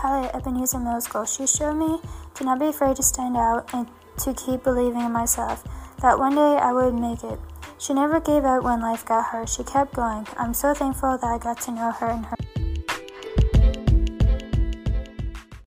Kylie at Ebenezer Middle School. She showed me to not be afraid to stand out and to keep believing in myself, that one day I would make it. She never gave up when life got hard. She kept going. I'm so thankful that I got to know her and her.